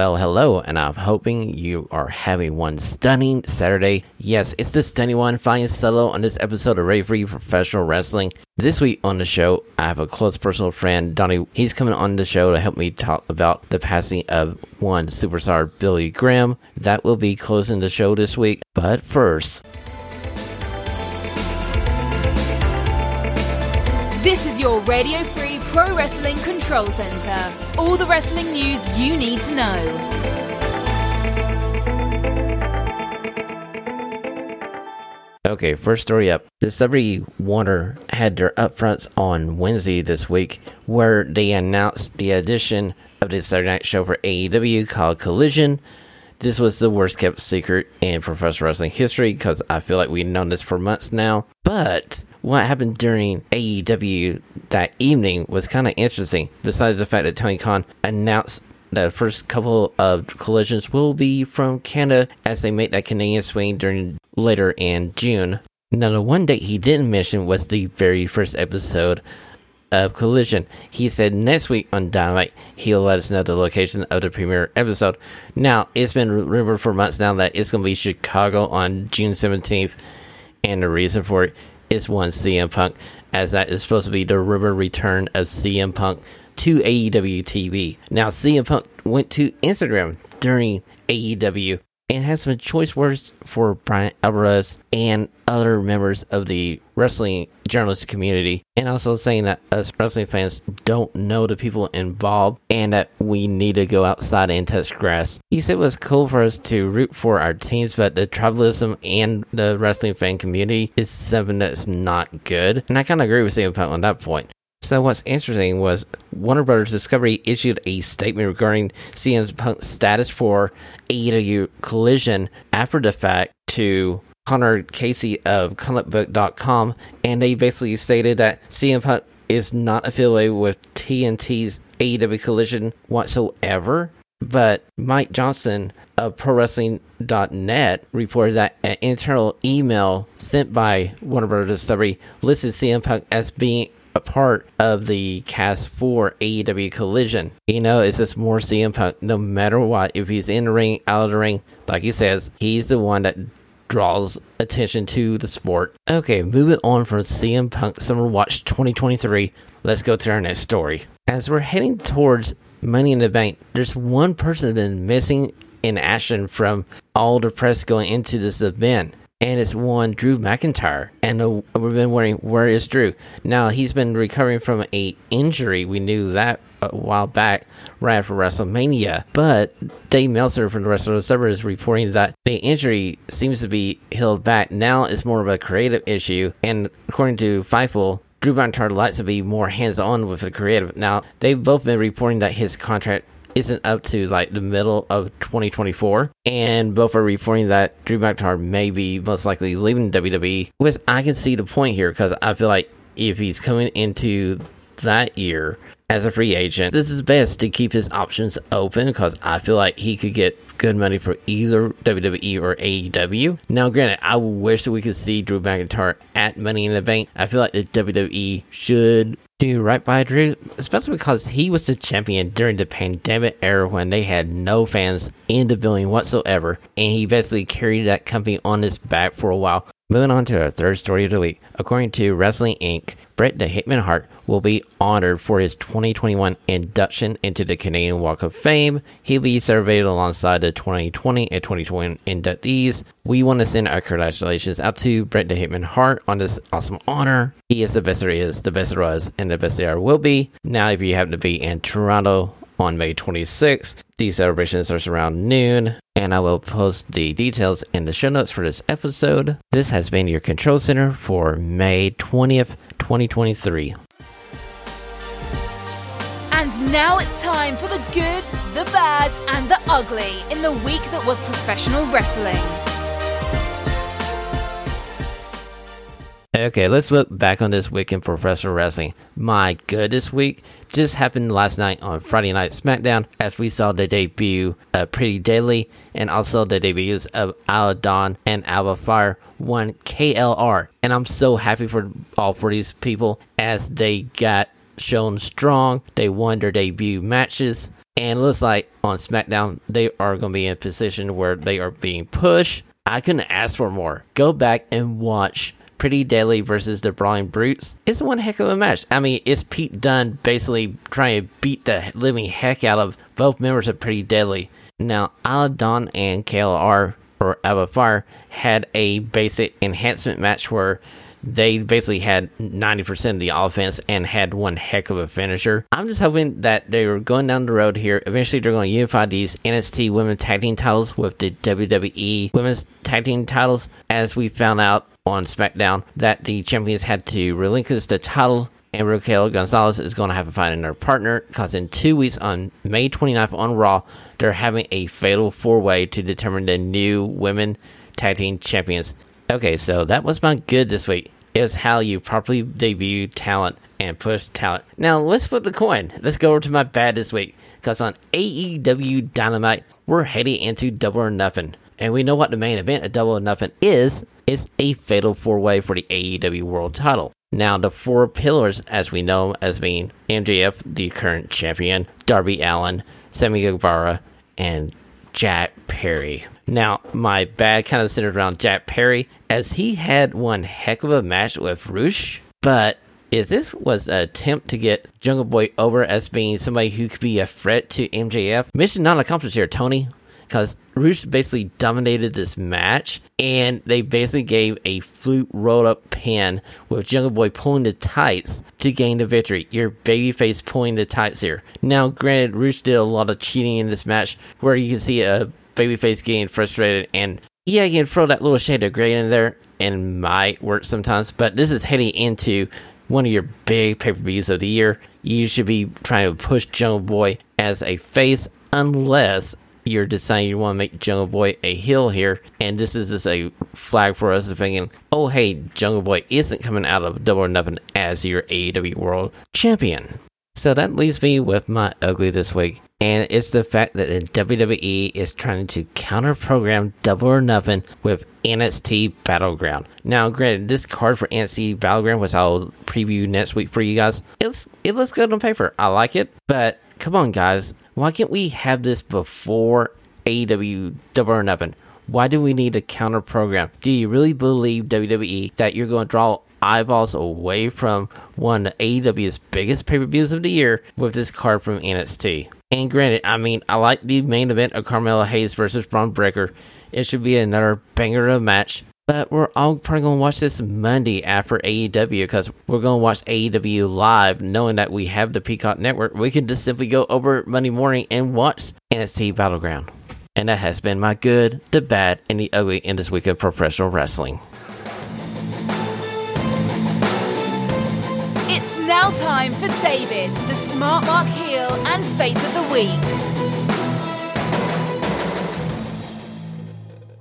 Well, hello, and I'm hoping you are having one stunning Saturday. Yes, it's the stunning one, flying solo on this episode of Radio Free Professional Wrestling. This week on the show, I have a close personal friend, Donnie. He's coming on the show to help me talk about the passing of one superstar, Billy Graham. That will be closing the show this week. But first, This is your Radio Free Pro Wrestling Control Center. All the wrestling news you need to know. Okay, first story up. The Discovery Water had their upfronts on Wednesday this week, where they announced the addition of the Saturday Night Show for AEW called Collision. This was the worst kept secret in professional wrestling history because I feel like we've known this for months now. But what happened during AEW that evening was kind of interesting, besides the fact that Tony Khan announced that the first couple of collisions will be from Canada as they make that Canadian swing during later in June. Now, the one date he didn't mention was the very first episode of Collision. He said next week on Dynamite he'll let us know the location of the premiere episode. Now, it's been rumored for months now that it's going to be Chicago on June 17th, and the reason for it is one CM Punk, as that is supposed to be the rumored return of CM Punk to AEW TV. Now, CM Punk went to Instagram during AEW and has some choice words for Bryan Alvarez and other members of the wrestling journalist community, and also saying that us wrestling fans don't know the people involved and that we need to go outside and touch grass. He said it was cool for us to root for our teams, but the tribalism and the wrestling fan community is something that's not good. And I kind of agree with Punk on that point. So what's interesting was Warner Brothers Discovery issued a statement regarding CM Punk's status for AEW Collision after the fact to Connor Casey of comicbook.com and they basically stated that CM Punk is not affiliated with TNT's AEW Collision whatsoever. But Mike Johnson of ProWrestling.net reported that an internal email sent by Warner Brothers Discovery listed CM Punk as being a part of the cast for AEW Collision. You know, it's just more CM Punk no matter what. If he's in the ring, out of the ring, like he says, he's the one that draws attention to the sport. Okay, moving on from CM Punk Summer Watch 2023, let's go to our next story. As we're heading towards Money in the Bank, there's one person that's been missing in action from all the press going into this event and it's one Drew McIntyre. And uh, we've been wondering where is Drew now. He's been recovering from a injury. We knew that a while back, right after WrestleMania. But Dave Meltzer from the Wrestling Observer is reporting that the injury seems to be healed back. Now it's more of a creative issue, and according to Fightful. Drew McIntyre likes to be more hands-on with the creative. Now they've both been reporting that his contract isn't up to like the middle of 2024, and both are reporting that Drew McIntyre may be most likely leaving WWE. Which I can see the point here because I feel like if he's coming into that year as a free agent, this is best to keep his options open because I feel like he could get good money for either WWE or AEW. Now, granted, I wish that we could see Drew McIntyre at Money in the Bank. I feel like the WWE should do right by Drew, especially because he was the champion during the pandemic era when they had no fans in the building whatsoever, and he basically carried that company on his back for a while. Moving on to our third story of the week. According to Wrestling Inc., Bret the Hitman Hart will be honored for his 2021 induction into the Canadian Walk of Fame. He'll be celebrated alongside the 2020 and 2021 inductees. We want to send our congratulations out to Bret the Hitman Hart on this awesome honor. He is the best there is, the best there was, and the best there will be. Now, if you happen to be in Toronto, on May 26th. These celebrations are around noon, and I will post the details in the show notes for this episode. This has been your control center for May 20th, 2023. And now it's time for the good, the bad, and the ugly in the week that was professional wrestling. Okay, let's look back on this week in professional wrestling. My goodness week just happened last night on Friday Night SmackDown as we saw the debut of Pretty Deadly and also the debuts of Isla Dawn and Alba Fyre won KLR. And I'm so happy for all for these people as they got shown strong. They won their debut matches. And looks like on SmackDown, they are going to be in a position where they are being pushed. I couldn't ask for more. Go back and watch Pretty Deadly versus the Brawling Brutes. It's one heck of a match. I mean, it's Pete Dunne basically trying to beat the living heck out of both members of Pretty Deadly. Now, Isla Dawn and KLR, or Alba Fyre, had a basic enhancement match where they basically had 90% of the offense and had one heck of a finisher. I'm just hoping that they are going down the road here. Eventually, they're going to unify these NXT Women's Tag Team titles with the WWE Women's Tag Team titles, as we found out on SmackDown that the champions had to relinquish the title and Raquel Gonzalez is going to have to find another partner because in two weeks on May 29th on Raw, they're having a fatal four way to determine the new women tag team champions. Okay, so that was my good this week. Is how you properly debut talent and push talent. Now let's flip the coin. Let's go over to my bad this week because on AEW Dynamite we're heading into Double or Nothing, and we know what the main event of Double or Nothing is. It's a fatal four way for the AEW World Title. Now, the four pillars, as we know, as being MJF, the current champion, Darby Allin, Sammy Guevara, and Jack Perry. Now, my bad kind of centered around Jack Perry, as he had one heck of a match with Rush, but if this was an attempt to get Jungle Boy over as being somebody who could be a threat to MJF, mission not accomplished here, Tony because Rush basically dominated this match, and they basically gave a flute rolled up pin with Jungle Boy pulling the tights to gain the victory. Your babyface pulling the tights here. Now, granted, Rush did a lot of cheating in this match, where you can see a babyface getting frustrated, and yeah, you can throw that little shade of gray in there, and might work sometimes. But this is heading into one of your big pay per views of the year. You should be trying to push Jungle Boy as a face, unless you're deciding you want to make Jungle Boy a heel here, and this is just a flag for us thinking, oh hey, Jungle Boy isn't coming out of Double or Nothing as your AEW World Champion. So that leaves me with my ugly this week, and it's the fact that the WWE is trying to counter program Double or Nothing with NXT Battleground. Now, granted, this card for NXT Battleground, which I'll preview next week for you guys, it looks, it looks good on paper. I like it, but come on, guys. Why can't we have this before AEW Double or Nothing? Why do we need a counter program? Do you really believe WWE that you're going to draw eyeballs away from one of AEW's biggest pay per views of the year with this card from NXT? And granted, I mean, I like the main event of Carmelo Hayes versus Bron Breakker. It should be another banger of a match. But we're all probably going to watch this Monday after AEW because we're going to watch AEW live, knowing that we have the Peacock Network. We can just simply go over Monday morning and watch NXT Battleground. And that has been my good, the bad, and the ugly in this week of professional wrestling. It's now time for David, the Smart Mark heel and face of the week.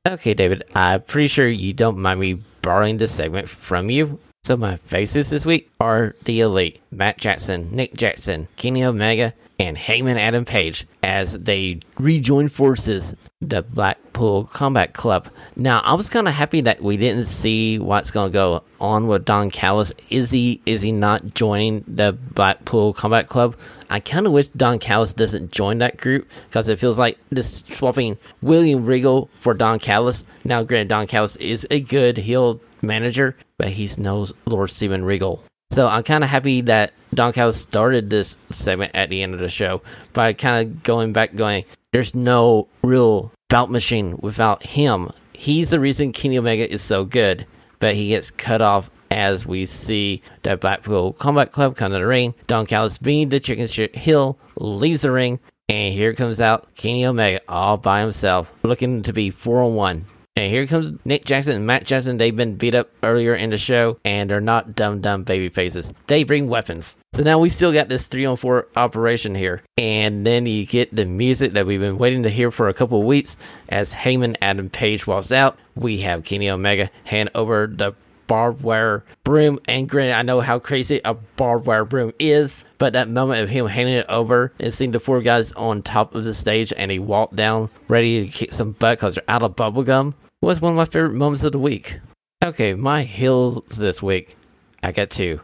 Okay, David, I'm pretty sure you don't mind me borrowing this segment from you. So my faces this week are the Elite, Matt Jackson, Nick Jackson, Kenny Omega, and Hangman Adam Page as they rejoin forces the Blackpool Combat Club. Now, I was kind of happy that we didn't see what's going to go on with Don Callis. Is he is he not joining the Blackpool Combat Club? I kind of wish Don Callis doesn't join that group because it feels like this swapping William Regal for Don Callis. Now, granted, Don Callis is a good heel manager, but he's no Lord Steven Regal. So I'm kind of happy that Don Callis started this segment at the end of the show by kind of going back, going, there's no real bout machine without him. He's the reason Kenny Omega is so good, but he gets cut off as we see that Blackpool Combat Club come to the ring. Don Callis being the chicken shit hill leaves the ring, and here comes out Kenny Omega all by himself, looking to be 4 on 1. And here comes Nick Jackson and Matt Jackson. They've been beat up earlier in the show, and they're not dumb, dumb baby faces. They bring weapons. So now we still got this three on four operation here. And then you get the music that we've been waiting to hear for a couple weeks as Hangman Adam Page walks out. We have Kenny Omega hand over the barbed wire broom. And granted, I know how crazy a barbed wire broom is, but that moment of him handing it over and seeing the four guys on top of the stage and he walked down ready to kick some butt because they're out of bubblegum was one of my favorite moments of the week. Okay, my heels this week, I got two.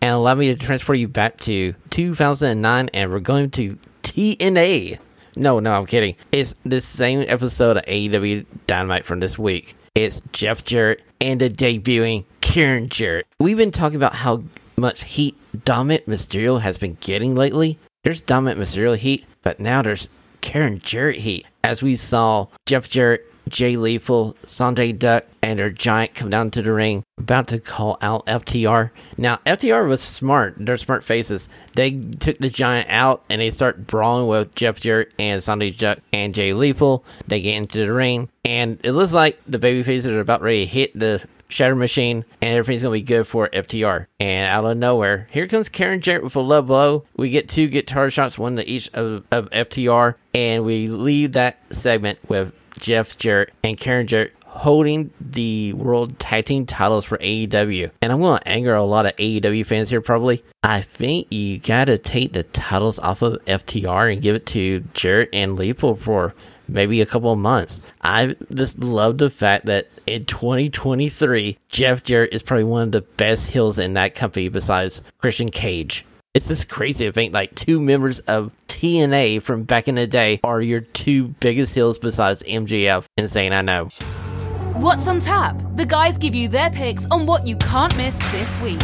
And allow me to transport you back to 2009, and we're going to TNA. No, no, I'm kidding. It's the same episode of AEW Dynamite from this week. It's Jeff Jarrett and the debuting Karen Jarrett. We've been talking about how much heat Dominik Mysterio has been getting lately. There's Dominik Mysterio heat, but now there's Karen Jarrett heat. As we saw Jeff Jarrett Jay Lethal, Sonjay Dutt, and their giant come down to the ring, about to call out FTR. Now, FTR was smart. They're smart faces. They took the giant out and they start brawling with Jeff Jarrett and Sonjay Dutt and Jay Lethal. They get into the ring, and it looks like the baby faces are about ready to hit the Shatter Machine, and everything's gonna be good for FTR. And out of nowhere, here comes Karen Jarrett with a low blow. We get two guitar shots, one to each of, of FTR, and we leave that segment with Jeff Jarrett and Karen Jarrett holding the World Tag Team titles for AEW. And I'm going to anger a lot of AEW fans here, probably. I think you got to take the titles off of FTR and give it to Jarrett and Lethal for maybe a couple of months. I just love the fact that in 2023, Jeff Jarrett is probably one of the best heels in that company besides Christian Cage. It's just crazy to think like two members of TNA from back in the day are your two biggest heels besides MJF. Insane, I know. What's on tap? The guys give you their picks on what you can't miss this week.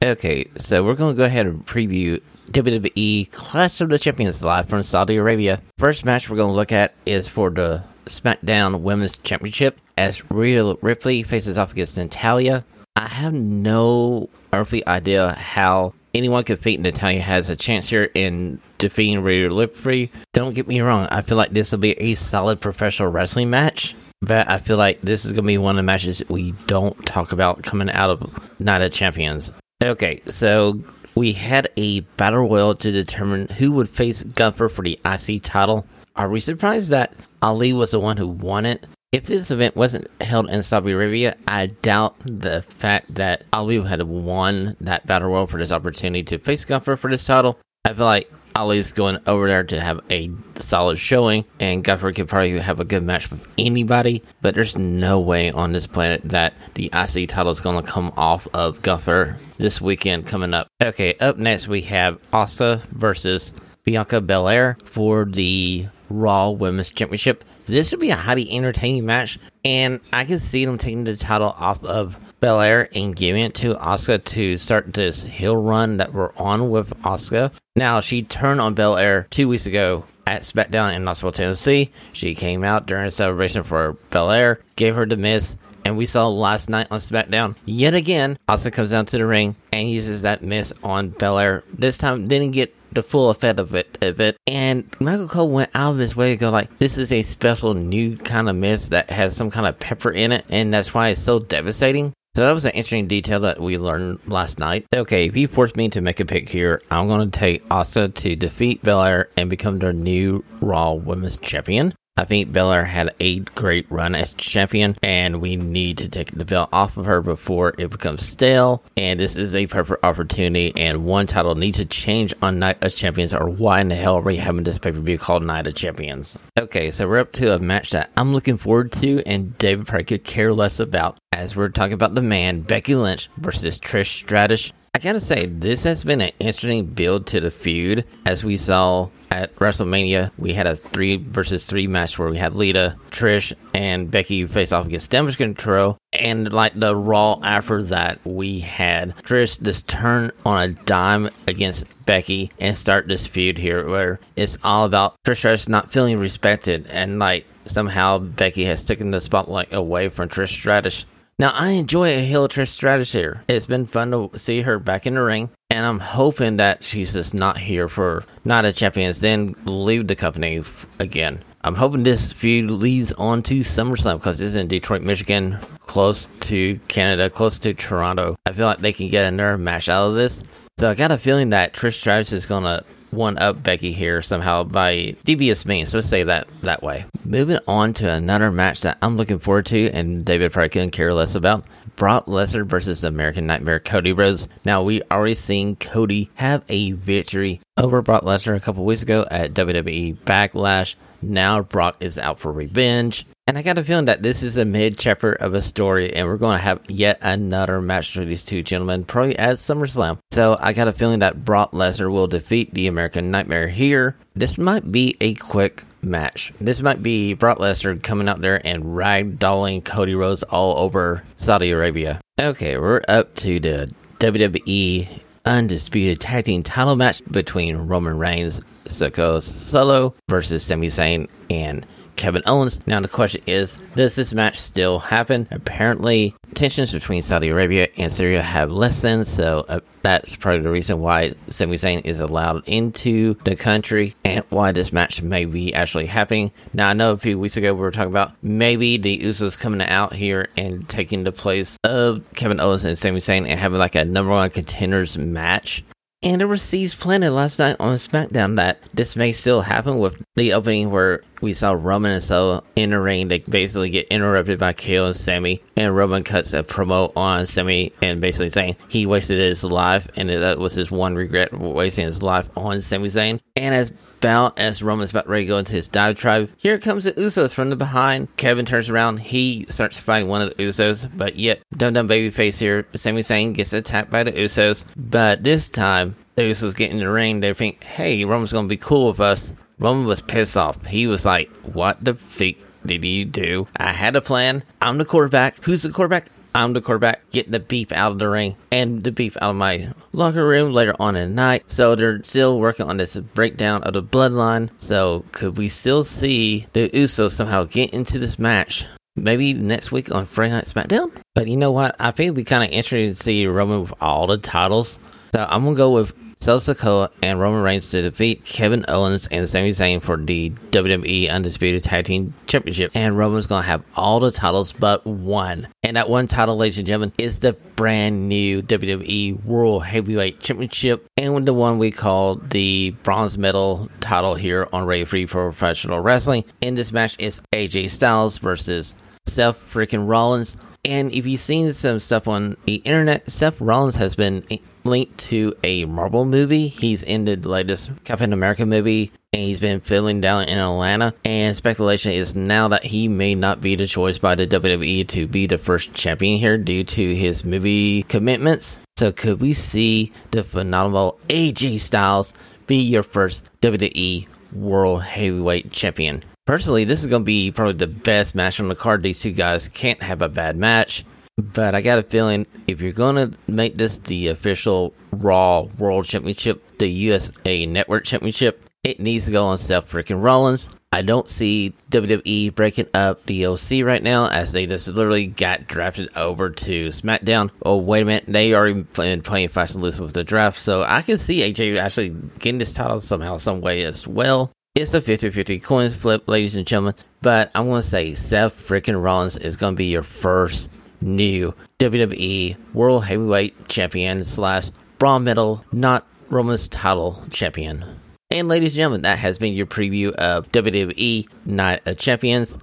Okay, so we're going to go ahead and preview WWE Clash of the Champions live from Saudi Arabia. First match we're going to look at is for the SmackDown Women's Championship as Rhea Ripley faces off against Natalya. I have no earthly idea how anyone could beat Natalya has a chance here in defeating Rhea Ripley. Don't get me wrong, I feel like this will be a solid professional wrestling match. But I feel like this is going to be one of the matches we don't talk about coming out of Night of Champions. Okay, so we had a battle royal to determine who would face Gunther for the IC title. Are we surprised that Ali was the one who won it? If this event wasn't held in Saudi Arabia, I doubt the fact that Ali had won that battle royal for this opportunity to face Gunther for this title. I feel like Ali's going over there to have a solid showing, and Gunther could probably have a good match with anybody. But there's no way on this planet that the IC title is going to come off of Gunther this weekend coming up. Okay, up next we have Asa versus Bianca Belair for the Raw Women's Championship. This would be a highly entertaining match, and I can see them taking the title off of Belair and giving it to Asuka to start this heel run that we're on with Asuka. Now, she turned on Belair two weeks ago at SmackDown in Knoxville, Tennessee. She came out during a celebration for Belair, gave her the miss, and we saw last night on SmackDown yet again. Asuka comes down to the ring and uses that miss on Belair. This time didn't get the full effect of it, of it. And Michael Cole went out of his way to go like, this is a special new kind of mist that has some kind of pepper in it, and that's why it's so devastating. So that was an interesting detail that we learned last night. Okay, if you force me to make a pick here, I'm going to take Asuka to defeat Belair and become their new Raw Women's Champion. I think Belair had a great run as champion, and we need to take the belt off of her before it becomes stale. And this is a perfect opportunity, and one title needs to change on Night of Champions, or why in the hell are we having this pay per view called Night of Champions? Okay, so we're up to a match that I'm looking forward to, and David probably could care less about, as we're talking about the man Becky Lynch versus Trish Stratus. I gotta say, this has been an interesting build to the feud. As we saw at WrestleMania, we had a three versus three match where we had Lita, Trish, and Becky face off against Damage Control. And like the Raw after that, we had Trish just turn on a dime against Becky and start this feud here where it's all about Trish Stratus not feeling respected and like somehow Becky has taken the spotlight away from Trish Stratus. Now, I enjoy a heel Trish Stratus here. It's been fun to see her back in the ring, and I'm hoping that she's just not here for Night of Champions, then leave the company again. I'm hoping this feud leads on to SummerSlam because it's in Detroit, Michigan, close to Canada, close to Toronto. I feel like they can get another match out of this. So I got a feeling that Trish Stratus is gonna one up Becky here somehow by devious means. Let's say that that way. Moving on to another match that I'm looking forward to, and David probably couldn't care less about. Brock Lesnar versus American Nightmare Cody Rhodes. Now we already seen Cody have a victory over Brock Lesnar a couple weeks ago at WWE Backlash. Now Brock is out for revenge. And I got a feeling that this is a mid chapter of a story, and we're going to have yet another match for these two gentlemen, probably at SummerSlam. So I got a feeling that Brock Lesnar will defeat the American Nightmare here. This might be a quick match. This might be Brock Lesnar coming out there and ragdolling Cody Rhodes all over Saudi Arabia. Okay, we're up to the WWE Undisputed Tag Team title match between Roman Reigns, Sikoa Solo versus Sami Zayn and Kevin Owens. Now the question is, does this match still happen? Apparently, tensions between Saudi Arabia and Syria have lessened, so uh, that's probably the reason why Sami Zayn is allowed into the country and why this match may be actually happening. Now I know a few weeks ago we were talking about maybe the Usos coming out here and taking the place of Kevin Owens and Sami Zayn and having like a number one contenders match. Was seeds planted last night on SmackDown that this may still happen with the opening where we saw Roman and Solo in the ring. They basically get interrupted by KO and Sami, and Roman cuts a promo on Sami and basically saying he wasted his life, and that was his one regret wasting his life on Sami Zayn. And as as Roman's about ready to go into his diatribe. Here comes the Usos from the behind. Kevin turns around. He starts fighting one of the Usos, but yet Dum Dum Babyface here. Sami Zayn gets attacked by the Usos, but this time the Usos get in the ring. They think, hey, Roman's gonna be cool with us. Roman was pissed off. He was like, what the freak did you do? I had a plan. I'm the quarterback. Who's the quarterback? I'm the quarterback, getting the beef out of the ring and the beef out of my locker room later on in the night. So they're still working on this breakdown of the bloodline. So could we still see the Usos somehow get into this match? Maybe next week on Friday Night SmackDown? But you know what? I think be kind of interesting to see Roman with all the titles. So I'm going to go with Solo Sikoa and Roman Reigns to defeat Kevin Owens and Sami Zayn for the WWE Undisputed Tag Team Championship. And Roman's gonna have all the titles but one. And that one title, ladies and gentlemen, is the brand new WWE World Heavyweight Championship and the one we call the bronze medal title here on Radio Free Professional Wrestling. In this match is AJ Styles versus Seth freaking Rollins. And if you've seen some stuff on the internet, Seth Rollins has been linked to a Marvel movie. He's in the latest Captain America movie, and he's been filling down in Atlanta. And speculation is now that he may not be the choice by the WWE to be the first champion here due to his movie commitments. So could we see the phenomenal AJ Styles be your first WWE World Heavyweight Champion? Personally, this is going to be probably the best match on the card. These two guys can't have a bad match. But I got a feeling if you're going to make this the official Raw World Championship, the USA Network Championship, it needs to go on Seth freaking Rollins. I don't see WWE breaking up the OC right now as they just literally got drafted over to SmackDown. Oh, wait a minute. They already been playing fast and loose with the draft. So I can see AJ actually getting this title somehow, some way as well. It's a 50 50 coin flip, ladies and gentlemen. But I'm going to say Seth freaking Rollins is going to be your first new WWE World Heavyweight Champion slash Braun Medal, not Roman's title champion. And ladies and gentlemen, that has been your preview of WWE Night of Champions.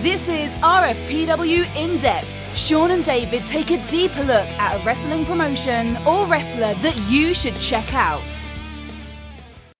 This is RFPW In Depth. Shawn and David take a deeper look at a wrestling promotion or wrestler that you should check out.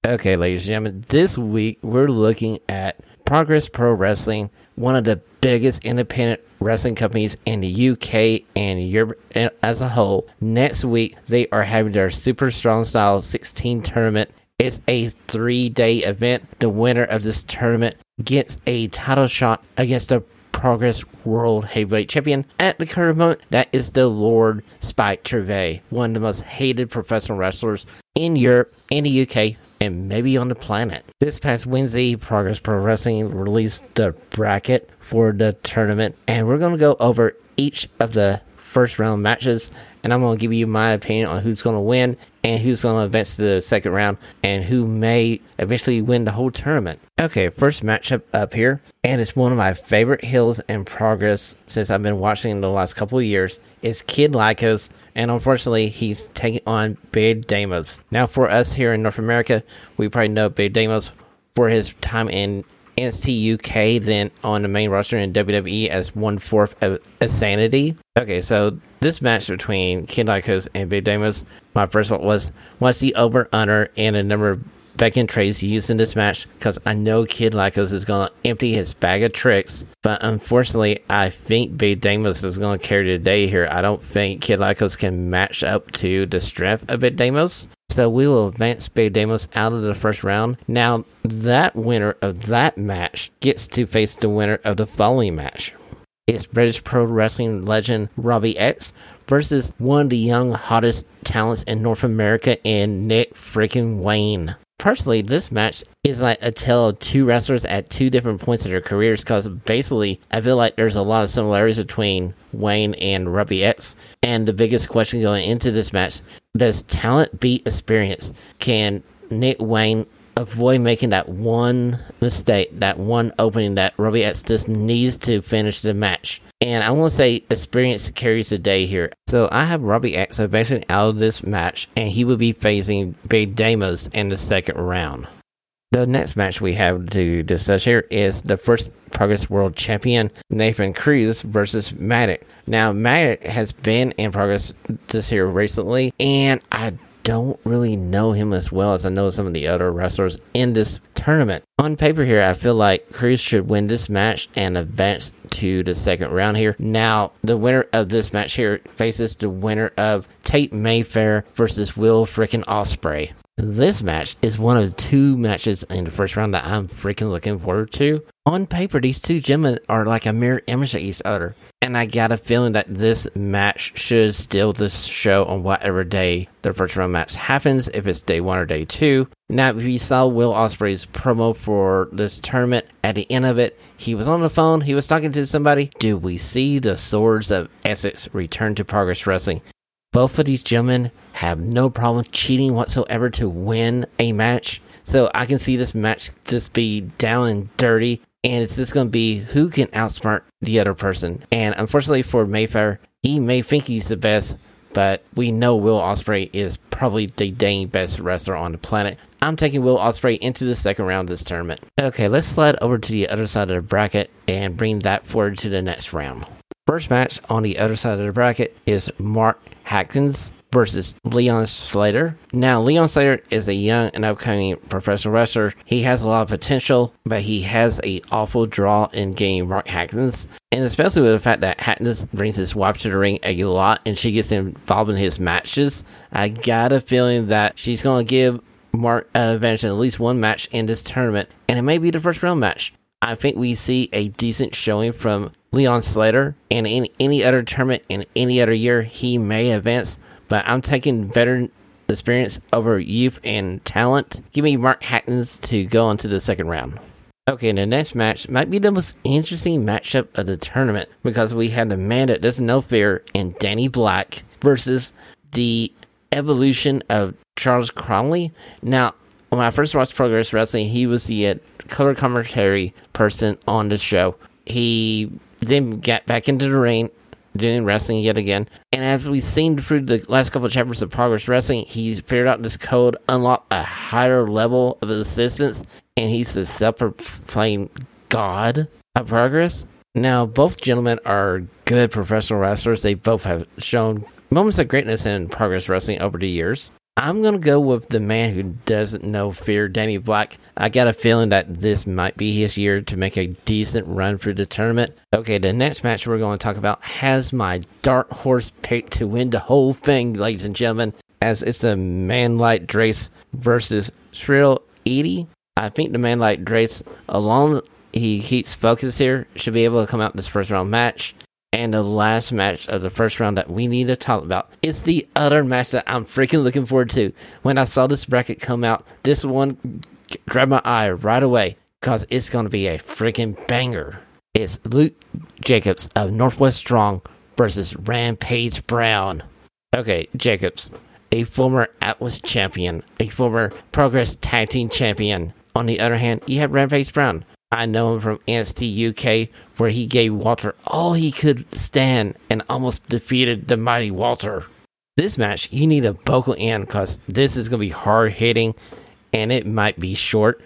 Okay, ladies and gentlemen, this week we're looking at Progress Pro Wrestling, one of the biggest independent wrestling companies in the UK and Europe as a whole. Next week, they are having their Super Strong Style 16 tournament. It's a three day event. The winner of this tournament gets a title shot against the Progress World Heavyweight Champion at the current moment. That is the Lord Spike Trivet, one of the most hated professional wrestlers in Europe and the UK and maybe on the planet. This past Wednesday, Progress Pro Wrestling released the bracket for the tournament, and we're going to go over each of the first round matches, and I'm going to give you my opinion on who's going to win and who's going to advance to the second round and who may eventually win the whole tournament. Okay, first matchup up here, and it's one of my favorite heels in progress since I've been watching the last couple of years. Is Kid Lykos and unfortunately, he's taking on Big Damos. Now, for us here in North America, we probably know Big Damos for his time in NXT UK, then on the main roster in WWE as one fourth of Sanity. Okay, so this match between Kid Lykos and Big Damos, my first one was what's the over under and a number of Becky Trey's used in this match because I know Kid Lykos is going to empty his bag of tricks. But unfortunately, I think Big Damos is going to carry the day here. I don't think Kid Lykos can match up to the strength of Big Damos. So we will advance Big Damos out of the first round. Now, that winner of that match gets to face the winner of the following match. It's British Pro Wrestling legend Robbie X versus one of the young, hottest talents in North America in Nick freaking Wayne. Personally, this match is like a tale of two wrestlers at two different points of their careers because basically, I feel like there's a lot of similarities between Wayne and Robbie X. And the biggest question going into this match does talent beat experience? Can Nick Wayne avoid making that one mistake, that one opening that Robbie X just needs to finish the match? And I want to say experience carries the day here. So I have Robbie X basically out of this match, and he will be facing Big Damos in the second round. The next match we have to discuss here is the first Progress World Champion Nathan Cruz versus Matic. Now, Matic has been in Progress this year recently, and I don't really know him as well as I know some of the other wrestlers in this tournament. On paper here, I feel like Cruz should win this match and advance to the second round here. Now, the winner of this match here faces the winner of Tate Mayfair versus Will Frickin' Ospreay. This match is one of two matches in the first round that I'm freaking looking forward to. On paper, these two gentlemen are like a mirror image of each other, and I got a feeling that this match should steal the show on whatever day the first round match happens, if it's day one or day two. Now, if you saw Will Ospreay's promo for this tournament, at the end of it, he was on the phone, he was talking to somebody. Do we see the Swords of Essex return to Progress Wrestling? Both of these gentlemen have no problem cheating whatsoever to win a match. So I can see this match just be down and dirty. And it's just going to be who can outsmart the other person. And unfortunately for Mayfair, he may think he's the best, but we know Will Ospreay is probably the dang best wrestler on the planet. I'm taking Will Ospreay into the second round of this tournament. Okay, let's slide over to the other side of the bracket and bring that forward to the next round. First match on the other side of the bracket is Mark Haskins versus Leon Slater. Now, Leon Slater is a young and upcoming professional wrestler. He has a lot of potential, but he has a awful draw in getting Mark Haskins. And especially with the fact that Haskins brings his wife to the ring a lot and she gets involved in his matches, I got a feeling that she's going to give Mark uh, advantage in at least one match in this tournament, and it may be the first round match. I think we see a decent showing from Leon Slater, and in any other tournament in any other year, he may advance. But I'm taking veteran experience over youth and talent. Give me Mark Haskins to go on to the second round. Okay, the next match might be the most interesting matchup of the tournament because we had the man that doesn't know fear and Danny Black versus the evolution of Charles Crowley. Now, when I first watched Progress Wrestling, he was the uh, color commentary person on the show. He then got back into the ring doing wrestling yet again. And as we've seen through the last couple of chapters of Progress Wrestling, he's figured out this code, unlock a higher level of assistance, and he's the self-proclaimed god of Progress. Now, both gentlemen are good professional wrestlers. They both have shown moments of greatness in Progress Wrestling over the years. I'm going to go with the man who doesn't know fear, Danny Black. I got a feeling that this might be his year to make a decent run through the tournament. Okay, the next match we're going to talk about has my dark horse pick to win the whole thing, ladies and gentlemen, as it's the Man Like DeReiss versus Shrill Edie. I think the Man Like DeReiss, along he keeps focus here, should be able to come out this first round match. And the last match of the first round that we need to talk about is the other match that I'm freaking looking forward to. When I saw this bracket come out, this one grabbed my eye right away because it's going to be a freaking banger. It's Luke Jacobs of Northwest Strong versus Rampage Brown. Okay, Jacobs, a former Atlas champion, a former Progress Tag Team champion. On the other hand, you have Rampage Brown, I know him from NXT UK, where he gave Walter all he could stand and almost defeated the mighty Walter. This match, you need a vocal in because this is going to be hard hitting and it might be short,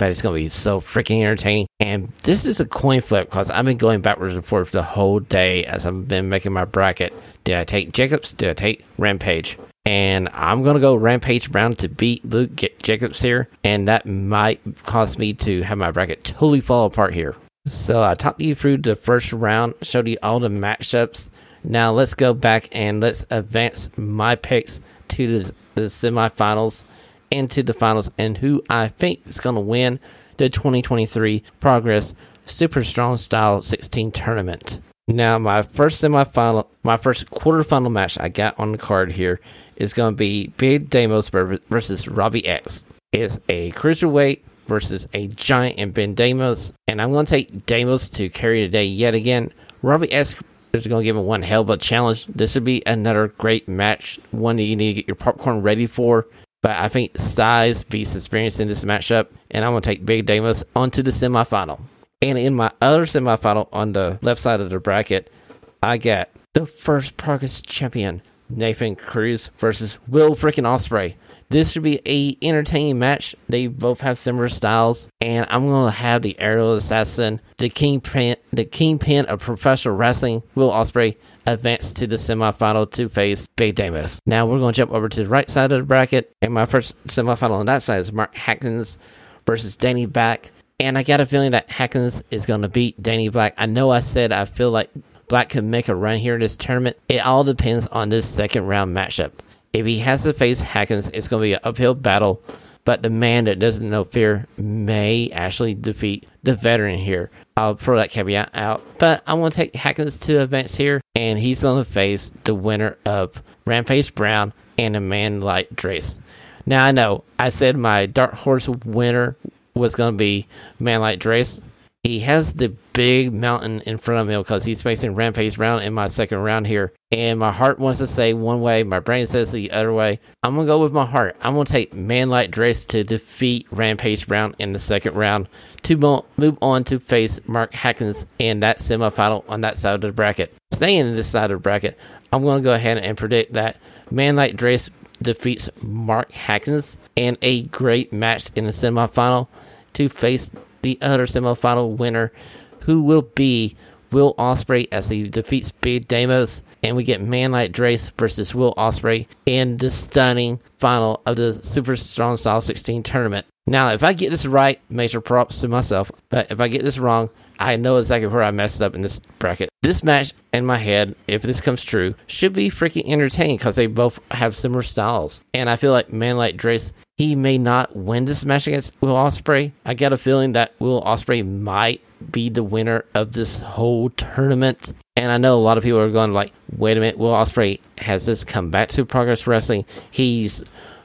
but it's going to be so freaking entertaining. And this is a coin flip because I've been going backwards and forth the whole day as I've been making my bracket. Did I take Jacobs? Did I take Rampage? And I'm going to go Rampage Brown to beat Luke Jacobs here. And that might cause me to have my bracket totally fall apart here. So I talked you through the first round, showed you all the matchups. Now let's go back and let's advance my picks to the, the semifinals and to the finals and who I think is going to win the 2023 Progress Super Strong Style 16 tournament. Now, my first semifinal, my first quarterfinal match I got on the card here is going to be Big Damos versus Robbie X. It's a cruiserweight versus a giant in Ben Damos, and I'm going to take Damos to carry the day yet again. Robbie X is going to give him one hell of a challenge. This would be another great match, one that you need to get your popcorn ready for. But I think size beats experience in this matchup, and I'm going to take Big Damos onto the semifinal. And in my other semifinal on the left side of the bracket, I got the first Progress champion, Nathan Cruz versus Will freaking Ospreay. This should be a entertaining match. They both have similar styles, and I'm gonna have the aerial assassin, the kingpin, the kingpin of professional wrestling, Will Ospreay, advance to the semifinal to face Big Damos. Now we're gonna jump over to the right side of the bracket, and my first semifinal on that side is Mark Haskins versus Danny Black. And I got a feeling that Haskins is going to beat Danny Black. I know I said I feel like Black could make a run here in this tournament. It all depends on this second round matchup. If he has to face Haskins, it's going to be an uphill battle. But the man that doesn't know fear may actually defeat the veteran here. I'll throw that caveat out. But I want to take Haskins to events here, and he's going to face the winner of Rampage Brown and a man like DeReiss. Now I know I said my dark horse winner was going to be man like DeReiss. He has the big mountain in front of him because he's facing Rampage Brown in my second round here. And my heart wants to say one way, my brain says the other way. I'm going to go with my heart. I'm going to take Man Like DeReiss to defeat Rampage Brown in the second round to move on to face Mark Haskins in that semifinal on that side of the bracket. Staying in this side of the bracket, I'm going to go ahead and predict that Man Like DeReiss defeats Mark Haskins in a great match in the semifinal to face the other semifinal winner, who will be Will Ospreay as he defeats Big Damos, and we get Man Like DeReiss versus Will Ospreay in the stunning final of the Super Strong Style 16 tournament. Now, if I get this right, major props to myself. But if I get this wrong, I know exactly where I messed up in this bracket. This match in my head, if this comes true, should be freaking entertaining because they both have similar styles. And I feel like man like DeReiss, he may not win this match against Will Ospreay. I got a feeling that Will Ospreay might be the winner of this whole tournament. And I know a lot of people are going like, wait a minute, Will Ospreay has this come back to Progress Wrestling. He's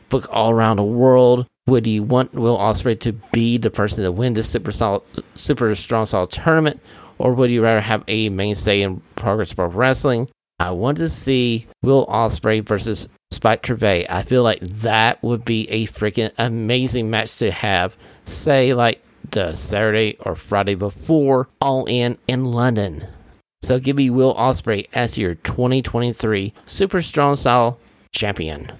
booked all around the world. Would you want Will Ospreay to be the person to win this super solid, super strong style tournament, or would you rather have a mainstay in Progress Pro Wrestling? I want to see Will Ospreay versus Spike Trivet. I feel like that would be a freaking amazing match to have. Say like the Saturday or Friday before All In in London. So give me Will Ospreay as your 2023 Super Strong Style champion.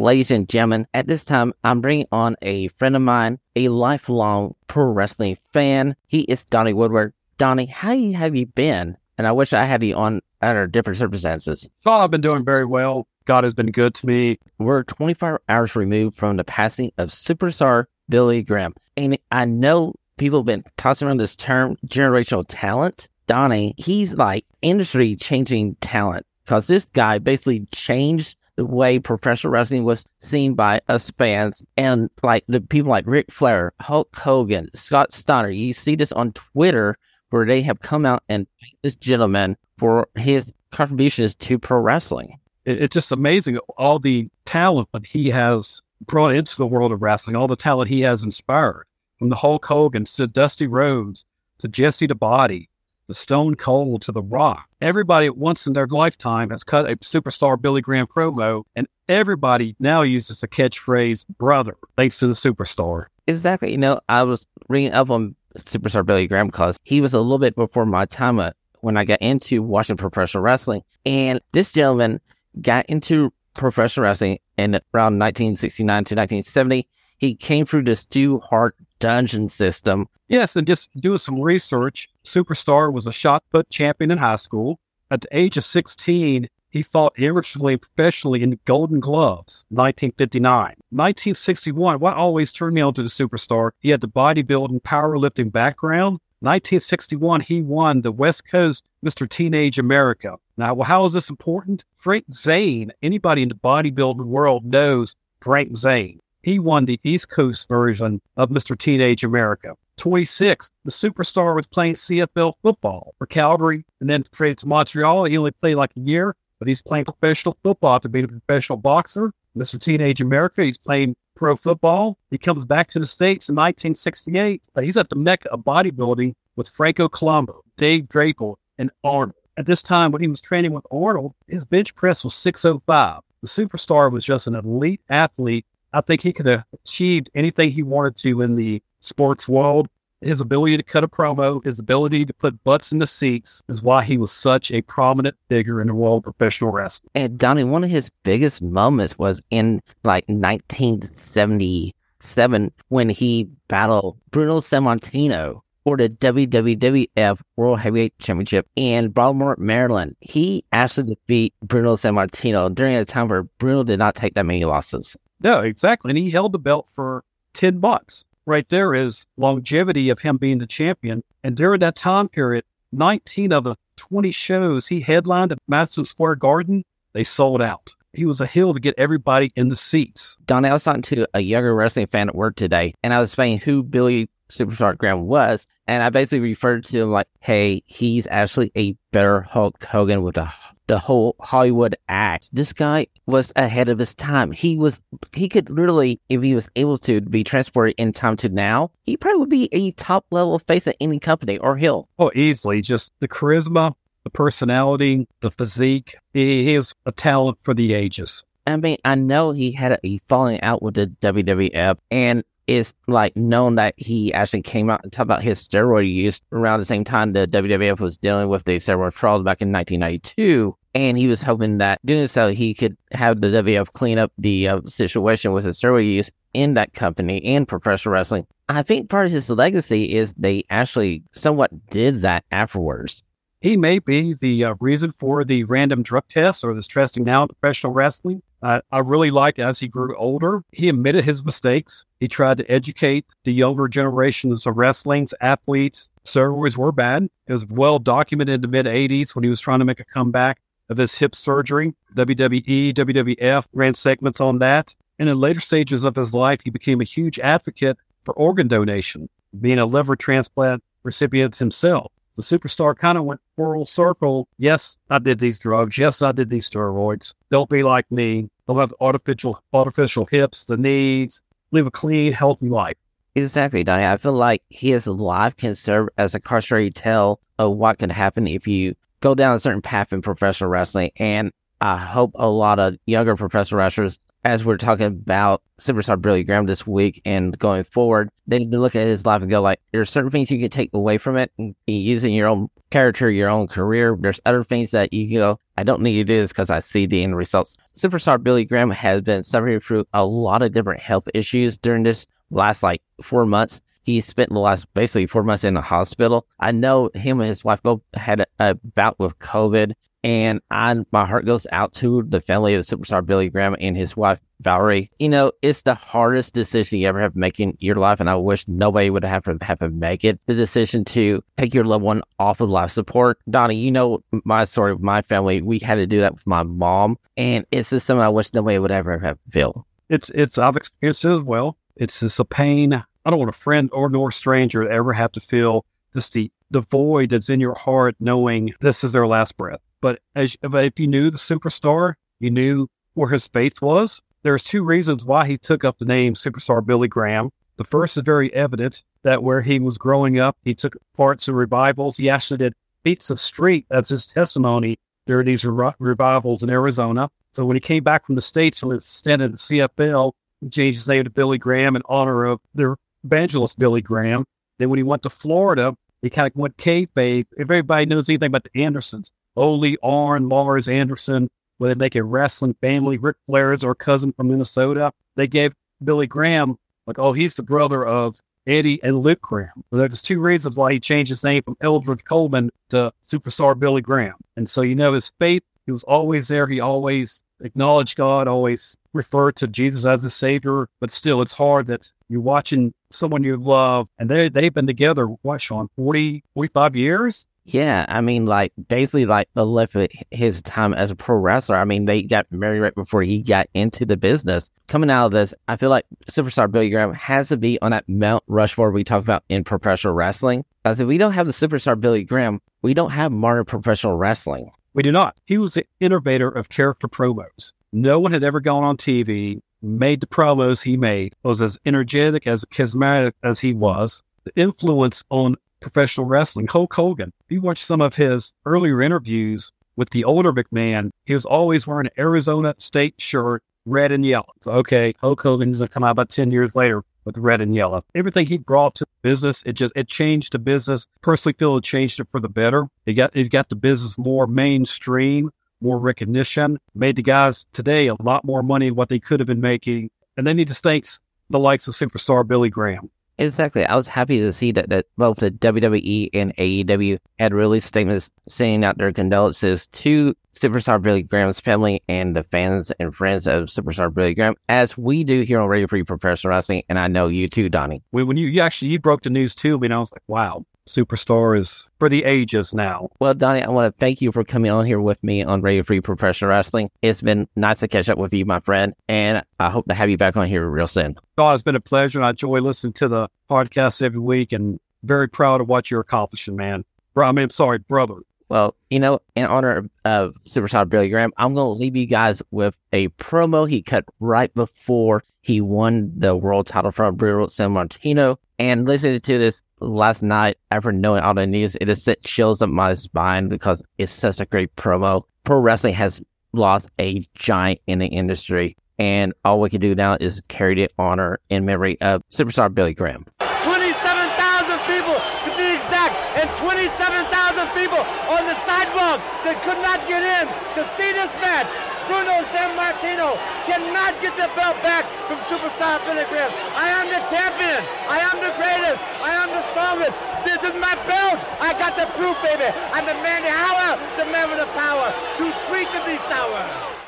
Ladies and gentlemen, at this time, I'm bringing on a friend of mine, a lifelong pro wrestling fan. He is Donnie Woodward. Donnie, how have you been? And I wish I had you on under different circumstances. Thought I've been doing very well. God has been good to me. We're 24 hours removed from the passing of superstar Billy Graham. And I know people have been tossing around this term generational talent. Donnie, he's like industry changing talent because this guy basically changed the way professional wrestling was seen by us fans and like the people like Ric Flair, Hulk Hogan, Scott Steiner. You see this on Twitter where they have come out and thanked this gentleman for his contributions to pro wrestling. It's just amazing all the talent that he has brought into the world of wrestling, all the talent he has inspired from the Hulk Hogan to Dusty Rhodes to Jesse the Body the Stone Cold to The Rock. Everybody once in their lifetime has cut a superstar Billy Graham promo, and everybody now uses the catchphrase "brother" thanks to the superstar. Exactly. You know, I was reading up on superstar Billy Graham because he was a little bit before my time. Uh, when I got into watching professional wrestling. And this gentleman got into professional wrestling in around 1969 to 1970. He came through the Stu Hart dungeon system. Yes, and just doing some research, Superstar was a shot put champion in high school. At the age of 16, he fought amateurly and professionally in Golden Gloves, 1959. 1961, what always turned me on to the superstar, he had the bodybuilding, powerlifting background. 1961, he won the West Coast Mr. Teenage America. Now, well, how is this important? Frank Zane, anybody in the bodybuilding world knows Frank Zane. He won the East Coast version of Mr. Teenage America. 26, the superstar was playing CFL football for Calgary and then traded to Montreal. He only played like a year but he's playing professional football to be a professional boxer. Mr. Teenage America, he's playing pro football. He comes back to the States in 1968. He's at the mecca of bodybuilding with Franco Columbu, Dave Draper, and Arnold. At this time, when he was training with Arnold, his bench press was 605. The superstar was just an elite athlete. I think he could have achieved anything he wanted to in the sports world his ability to cut a promo, his ability to put butts in the seats is why he was such a prominent figure in the world of professional wrestling. And Donnie, one of his biggest moments was in like 1977 when he battled Bruno Sammartino for the WWF World Heavyweight Championship in Baltimore, Maryland. He actually defeated Bruno Sammartino during a time where Bruno did not take that many losses. No, exactly. And he held the belt for 10 months right there is longevity of him being the champion. And during that time period, 19 of the 20 shows he headlined at Madison Square Garden, they sold out. He was a hill to get everybody in the seats. Don, I was talking to a younger wrestling fan at work today, and I was saying who Billy Superstar Graham was. And I basically referred to him like, hey, he's actually a better Hulk Hogan with a, the whole Hollywood act. This guy was ahead of his time. He was, he could literally, if he was able to be transported in time to now, he probably would be a top level face at any company or heel. Oh, easily. Just the charisma, the personality, the physique. He, he is a talent for the ages. I mean, I know he had a falling out with the WWF, and it's like known that he actually came out and talked about his steroid use around the same time the WWF was dealing with the steroid trials back in 1992. And he was hoping that doing so, he could have the WWF clean up the uh, situation with the steroid use in that company and professional wrestling. I think part of his legacy is they actually somewhat did that afterwards. He may be the uh, reason for the random drug tests or the now in professional wrestling. Uh, I really liked as he grew older, he admitted his mistakes. He tried to educate the younger generations of wrestling's athletes. Steroids were bad. It was well documented in the mid 80s when he was trying to make a comeback of his hip surgery. WWE, WWF ran segments on that. And in later stages of his life, he became a huge advocate for organ donation, being a liver transplant recipient himself. The superstar kind of went full circle. Yes, I did these drugs. Yes, I did these steroids. Don't be like me. Don't have artificial artificial hips, the knees. Live a clean, healthy life. Exactly, Donnie. I feel like his life can serve as a cautionary tale of what can happen if you go down a certain path in professional wrestling. And I hope a lot of younger professional wrestlers as we're talking about superstar Billy Graham this week and going forward, they need to look at his life and go like, there's certain things you can take away from it and using your own character, your own career. There's other things that you go, I don't need to do this because I see the end results. Superstar Billy Graham has been suffering through a lot of different health issues during this last like four months. He spent the last basically four months in the hospital. I know him and his wife both had a, a bout with COVID and I, my heart goes out to the family of the superstar Billy Graham and his wife Valerie. You know, it's the hardest decision you ever have to make in your life, and I wish nobody would have to have to make it. The decision to take your loved one off of life support. Donnie, you know my story with my family. We had to do that with my mom, and it's just something I wish nobody would ever have to feel. It's it's I've experienced it as well. It's just a pain. I don't want a friend or nor stranger to ever have to feel just the the void that's in your heart, knowing this is their last breath. But as if you knew the superstar, you knew where his faith was. There's two reasons why he took up the name Superstar Billy Graham. The first is very evident that where he was growing up, he took parts of revivals. He actually did Pizza Street as his testimony during these re- revivals in Arizona. So when he came back from the States from his stint in the CFL, he changed his name to Billy Graham in honor of their evangelist Billy Graham. Then when he went to Florida, He kind of went kayfabe. If everybody knows anything about the Andersons, Ole, Arn, Lars Anderson, where they make a wrestling family, Ric Flair is our cousin from Minnesota. They gave Billy Graham, like, oh, he's the brother of Eddie and Luke Graham. So there's two reasons why he changed his name from Eldridge Coleman to Superstar Billy Graham. And so, you know, his faith, he was always there. He always acknowledged God, always referred to Jesus as a savior. But still, it's hard that you're watching someone you love and they, they've been together, what, Shawn, 40, 45 years? Yeah, I mean, like basically, like the left of his time as a pro wrestler. I mean, they got married right before he got into the business. Coming out of this, I feel like superstar Billy Graham has to be on that Mount Rushmore we talk about in professional wrestling. Because if we don't have the superstar Billy Graham, we don't have modern professional wrestling. We do not. He was the innovator of character promos. No one had ever gone on TV, made the promos he made, was as energetic, as charismatic as he was. The influence on professional wrestling. Hulk Hogan, if you watch some of his earlier interviews with the older McMahon, he was always wearing an Arizona State shirt, red and yellow. So, okay, Hulk Hogan to come out about 10 years later with red and yellow. Everything he brought to the business, it just, it changed the business. Personally feel it changed it for the better. It got, it got the business more mainstream, more recognition, made the guys today a lot more money than what they could have been making. And they need to thank the likes of superstar Billy Graham. Exactly. I was happy to see that, that both the WWE and AEW had released statements sending out their condolences to Superstar Billy Graham's family and the fans and friends of Superstar Billy Graham, as we do here on Radio Free Professional Wrestling, and I know you too, Donnie. When you, you actually you broke the news too, and I was like, wow, superstar is for the ages now. Well, Donnie, I want to thank you for coming on here with me on Radio Free Professional Wrestling. It's been nice to catch up with you, my friend, and I hope to have you back on here real soon. Oh, it's been a pleasure. I enjoy listening to the podcast every week and very proud of what you're accomplishing, man. I mean, I'm sorry, brother. Well, you know, in honor of Superstar Billy Graham, I'm going to leave you guys with a promo he cut right before he won the world title from Bruno Sammartino. And listening to this last night after knowing all the news, it just chills up my spine because it's such a great promo. Pro wrestling has lost a giant in the industry, and all we can do now is carry the honor in memory of superstar Billy Graham. 27,000 people to be exact, and 27,000 people on the sidewalk that could not get in to see this match. Bruno Sammartino cannot get the belt back from Superstar Billy Graham. I am the champion. I am the greatest. I am the strongest. This is my belt. I got the proof, baby. I'm the man, the hour, the man with the power. Too sweet to be sour.